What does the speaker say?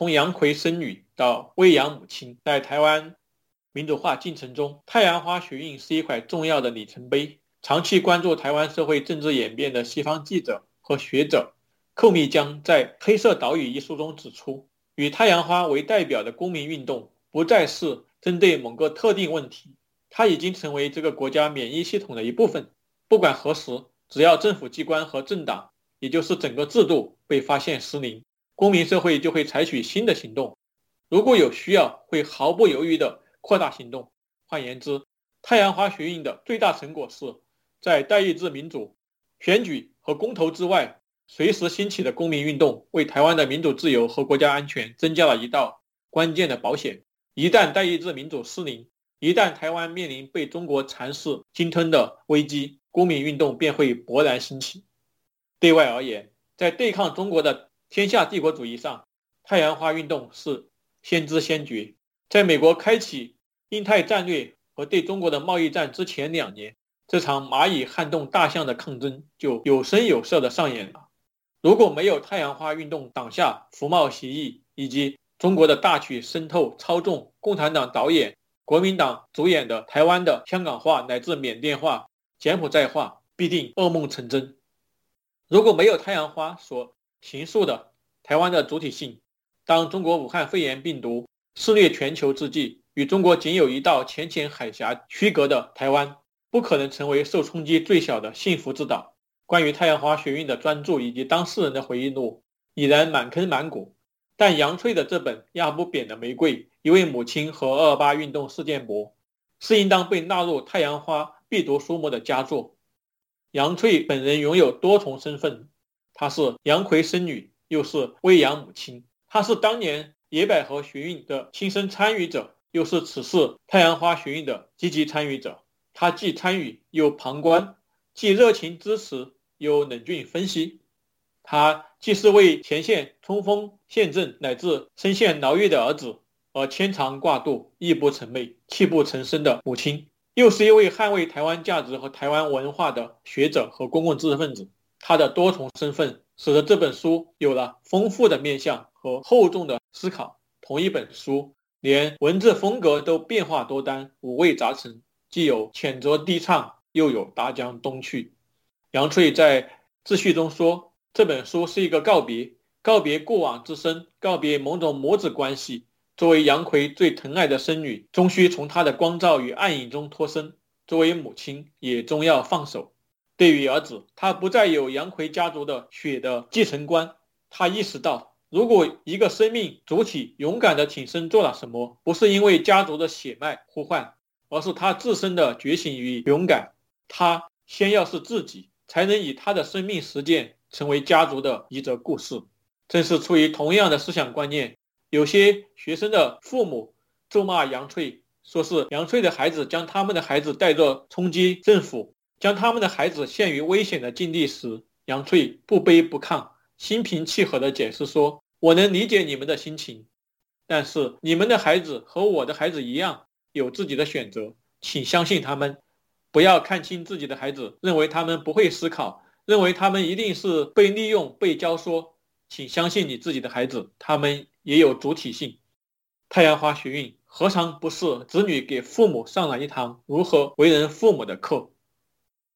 从杨奎生女到喂养母亲，在台湾民主化进程中，太阳花学运是一块重要的里程碑。长期关注台湾社会政治演变的西方记者和学者寇密江在《黑色岛屿》一书中指出，以太阳花为代表的公民运动不再是针对某个特定问题，它已经成为这个国家免疫系统的一部分。不管何时，只要政府机关和政党，也就是整个制度被发现失灵，公民社会就会采取新的行动。如果有需要，会毫不犹豫地扩大行动。换言之，太阳花学运的最大成果是。在代议制民主、选举和公投之外，随时兴起的公民运动，为台湾的民主自由和国家安全增加了一道关键的保险。一旦代议制民主失灵，一旦台湾面临被中国蚕食、鲸吞的危机，公民运动便会勃然兴起。对外而言，在对抗中国的天下帝国主义上，太阳花运动是先知先觉。在美国开启印太战略和对中国的贸易战之前两年。这场蚂蚁撼动大象的抗争就有声有色地上演了。如果没有太阳花运动挡下服贸协议，以及中国的大举渗透、操纵，共产党导演、国民党主演的台湾的香港化乃至缅甸化、柬埔寨化，必定噩梦成真。如果没有太阳花所形塑的台湾的主体性，当中国武汉肺炎病毒肆虐全球之际，与中国仅有一道浅浅海峡区隔的台湾。不可能成为受冲击最小的幸福之岛。关于太阳花学运的专著以及当事人的回忆录已然满坑满谷，但杨翠的这本《压不扁的玫瑰：一位母亲和二二八运动事件簿》是应当被纳入太阳花必读书目的佳作。杨翠本人拥有多重身份，她是杨奎生女，又是未央母亲；她是当年野百合学运的亲身参与者，又是此次太阳花学运的积极参与者。她既参与又旁观，既热情支持又冷峻分析。她既是为前线冲锋陷阵乃至身陷牢狱的儿子而牵肠挂肚、泣不成泪、泣不成声的母亲，又是一位捍卫台湾价值和台湾文化的学者和公共知识分子。他的多重身份使得这本书有了丰富的面相和厚重的思考。同一本书，连文字风格都变化多端、五味杂陈。既有浅酌低唱，又有大江东去。杨翠在自序中说：“这本书是一个告别，告别过往之身，告别某种母子关系。作为杨奎最疼爱的孙女，终须从他的光照与暗影中脱身；作为母亲，也终要放手。对于儿子，他不再有杨奎家族的血的继承观。他意识到，如果一个生命主体勇敢地挺身做了什么，不是因为家族的血脉呼唤。”而是他自身的觉醒与勇敢，他先要是自己，才能以他的生命实践成为家族的一则故事。正是出于同样的思想观念，有些学生的父母咒骂杨翠，说是杨翠的孩子将他们的孩子带着冲击政府，将他们的孩子陷于危险的境地时，杨翠不卑不亢，心平气和地解释说：“我能理解你们的心情，但是你们的孩子和我的孩子一样。”有自己的选择，请相信他们，不要看清自己的孩子，认为他们不会思考，认为他们一定是被利用、被教唆。请相信你自己的孩子，他们也有主体性。太阳花学运何尝不是子女给父母上了一堂如何为人父母的课？